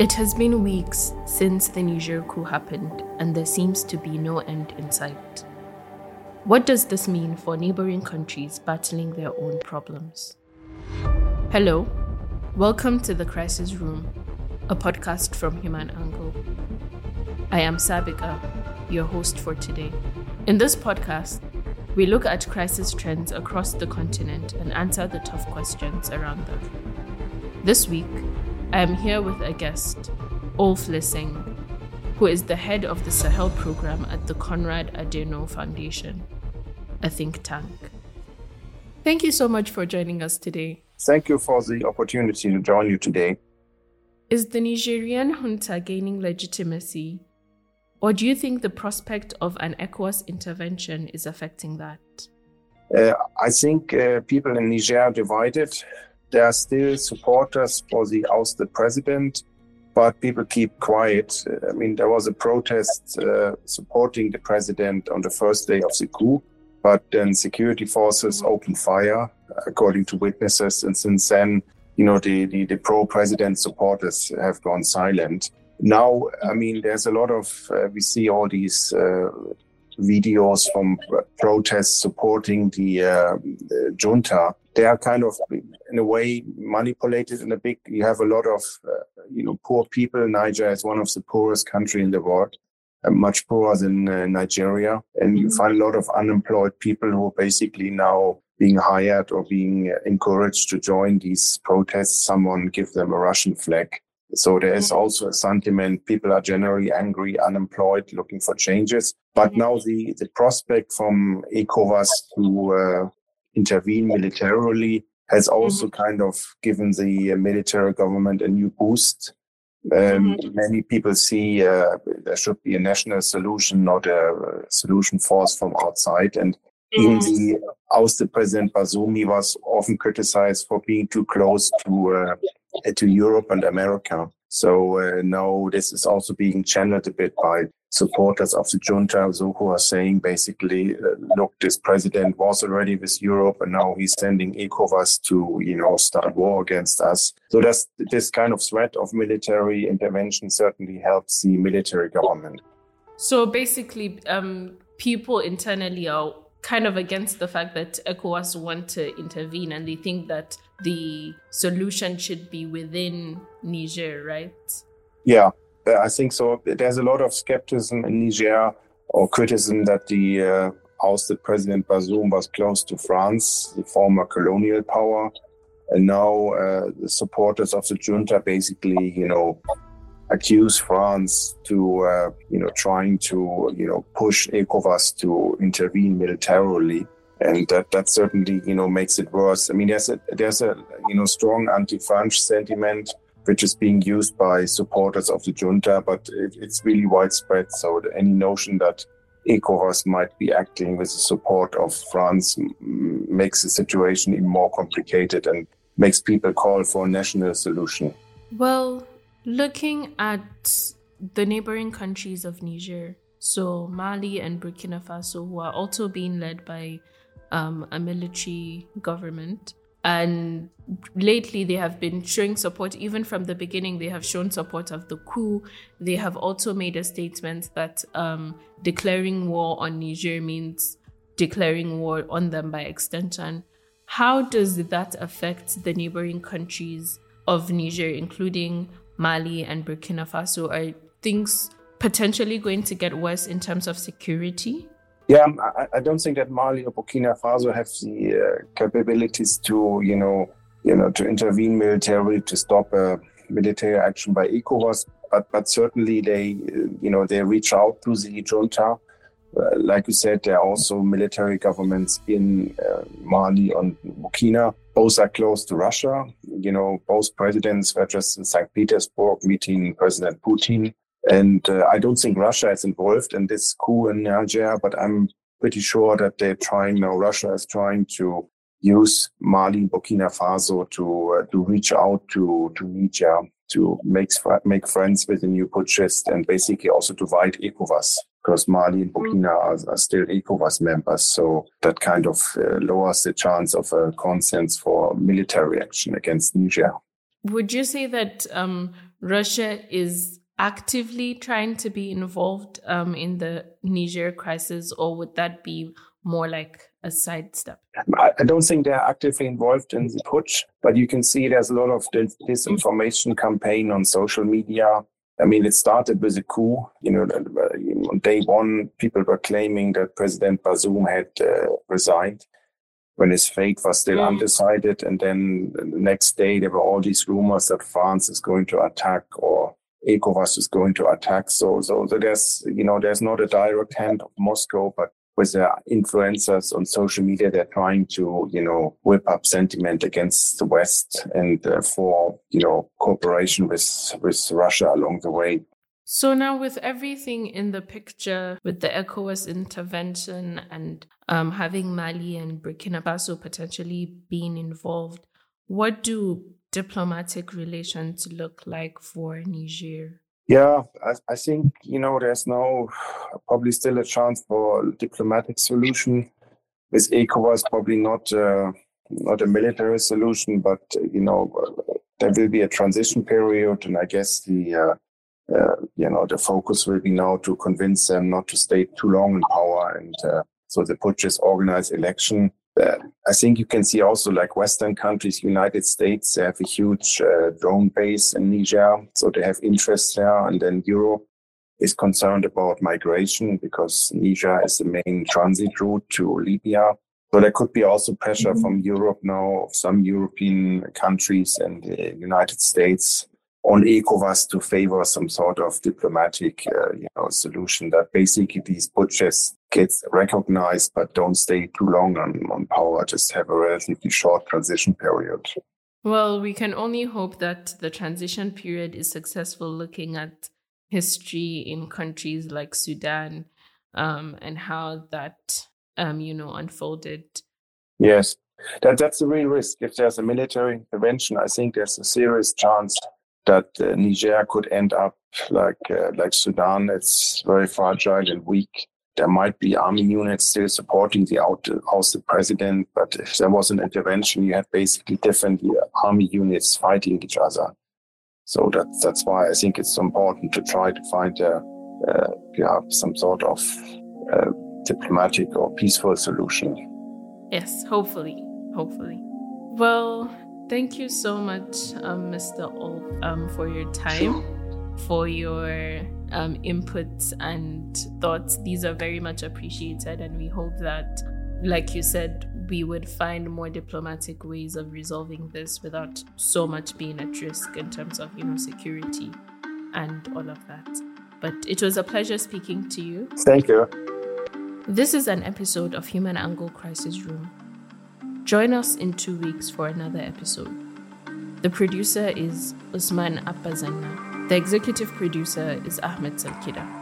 It has been weeks since the Niger coup happened, and there seems to be no end in sight. What does this mean for neighboring countries battling their own problems? Hello, welcome to the Crisis Room, a podcast from HumAngle. I am Sabiqah, your host for today. In this podcast, we look at crisis trends across the continent and answer the tough questions around them. This week, I am here with a guest, Ulf Laessing, who is the head of the Sahel program at the Konrad Adenauer Foundation, a think tank. Thank you so much for joining us today. Thank you for the opportunity to join you today. Is the Nigerian junta gaining legitimacy, or do you think the prospect of an ECOWAS intervention is affecting that? Uh, I think uh, people in Niger are divided there are still supporters for the ousted president, but people keep quiet. I mean, there was a protest uh, supporting the president on the first day of the coup, but then security forces opened fire, according to witnesses. And since then, you know, the, the, the pro president supporters have gone silent. Now, I mean, there's a lot of, uh, we see all these uh, videos from protests supporting the, uh, the junta. They are kind of in a way manipulated in a big you have a lot of uh, you know poor people. Niger is one of the poorest country in the world uh, much poorer than uh, nigeria. And you mm-hmm. find a lot of unemployed people who are basically now being hired or being encouraged to join these protests. Someone give them a russian flag. So there is mm-hmm. also a sentiment. People are generally angry unemployed looking for changes but mm-hmm. now the the prospect from ecowas to uh, intervene militarily has also mm-hmm. kind of given the military government a new boost. Um, mm-hmm. Many people see uh, there should be a national solution, not a solution forced from outside. And mm-hmm. even the ousted President Bazoum, he was often criticized for being too close to uh, to Europe and America. So uh, now this is also being channeled a bit by supporters of the junta so who are saying basically, uh, look, this president was already with Europe and now he's sending ECOWAS to, you know, start war against us. So that's this kind of threat of military intervention certainly helps the military government. So basically, um, people internally are kind of against the fact that ECOWAS want to intervene and they think that the solution should be within Niger, right? Yeah, I think so. There's a lot of skepticism in Niger or criticism that the uh, ousted President Bazoum was close to France, the former colonial power. And now uh, the supporters of the junta basically, you know, accuse France to, uh, you know, trying to, you know, push ECOWAS to intervene militarily. And that, that certainly, you know, makes it worse. I mean, there's a, there's a, you know, strong anti-French sentiment which is being used by supporters of the junta, but it, it's really widespread. So any notion that ECOWAS might be acting with the support of France makes the situation even more complicated and makes people call for a national solution. Well, looking at the neighboring countries of Niger, so Mali and Burkina Faso, who are also being led by um, a military government, and lately they have been showing support. Even from the beginning they have shown support of the coup. They have also made a statement that um, declaring war on niger means declaring war on them by extension. How does that affect the neighboring countries of niger including mali and burkina faso are things potentially going to get worse in terms of security yeah, I, I, don't think that Mali or Burkina Faso have the uh, capabilities to, you know, you know, to intervene militarily to stop a military action by ECOWAS. But but certainly they, uh, you know, they reach out to the junta. Uh, like you said, there are also military governments in uh, Mali and Burkina. Both are close to Russia. You know, both presidents were just in St. Petersburg meeting President Putin. And uh, I don't think Russia is involved in this coup in Niger, but I'm pretty sure that they're trying now. Russia is trying to use Mali, Burkina Faso to uh, to reach out to to Niger to make make friends with the new putschist and basically also to divide ECOWAS because Mali and Burkina are, are still ECOWAS members. So that kind of uh, lowers the chance of a consensus for military action against Niger. Would you say that um, Russia is actively trying to be involved um, in the Niger crisis, or would that be more like a sidestep? I don't think they're actively involved in the putsch, but you can see there's a lot of the disinformation campaign on social media. I mean, it started with a coup. You know, on day one, people were claiming that President Bazoum had uh, resigned when his fate was still mm. undecided. And then the next day, there were all these rumors that France is going to attack or ECOWAS is going to attack. So, so, so there's, you know, there's not a direct hand of Moscow, but with the influencers on social media, they're trying to, you know, whip up sentiment against the West and uh, for, you know, cooperation with, with Russia along the way. So now, with everything in the picture, with the ECOWAS intervention and um, having Mali and Burkina Faso potentially being involved, what do diplomatic relations look like for Niger? Yeah, I, I, think you know there's no probably still a chance for diplomatic solution with ECOWAS. Probably not uh, not a military solution, but uh, you know there will be a transition period, and I guess the uh, uh, you know the focus will be now to convince them not to stay too long in power, and uh, so the putsch organized election uh, I think you can see also like Western countries, United States, they have a huge uh, drone base in Niger, so they have interest there. And then Europe is concerned about migration because Niger is the main transit route to Libya. So there could be also pressure mm-hmm. from Europe now, of some European countries and the United States on ECOWAS to favor some sort of diplomatic, uh, you know, solution that basically these putsches get recognized but don't stay too long on, on power, just have a relatively short transition period. Well, we can only hope that the transition period is successful looking at history in countries like Sudan um, and how that, um, you know, unfolded. Yes, that, that's a real risk. If there's a military intervention, I think there's a serious chance that uh, Niger could end up like uh, like Sudan. It's very fragile and weak. There might be army units still supporting the out, president, but if there was an intervention, you had basically different uh, army units fighting each other. So that, that's why I think it's important to try to find a, uh, yeah, some sort of uh, diplomatic or peaceful solution. Yes, hopefully, hopefully. Well, Thank you so much, um, Mr. Ulf, um, for your time, for your um, inputs and thoughts. These are very much appreciated, and we hope that, like you said, we would find more diplomatic ways of resolving this without so much being at risk in terms of, you know, security and all of that. But it was a pleasure speaking to you. Thank you. This is an episode of HumAngle Crisis Room. Join us in two weeks for another episode. The producer is Usman Abba Zanna. The executive producer is Ahmad Salkida.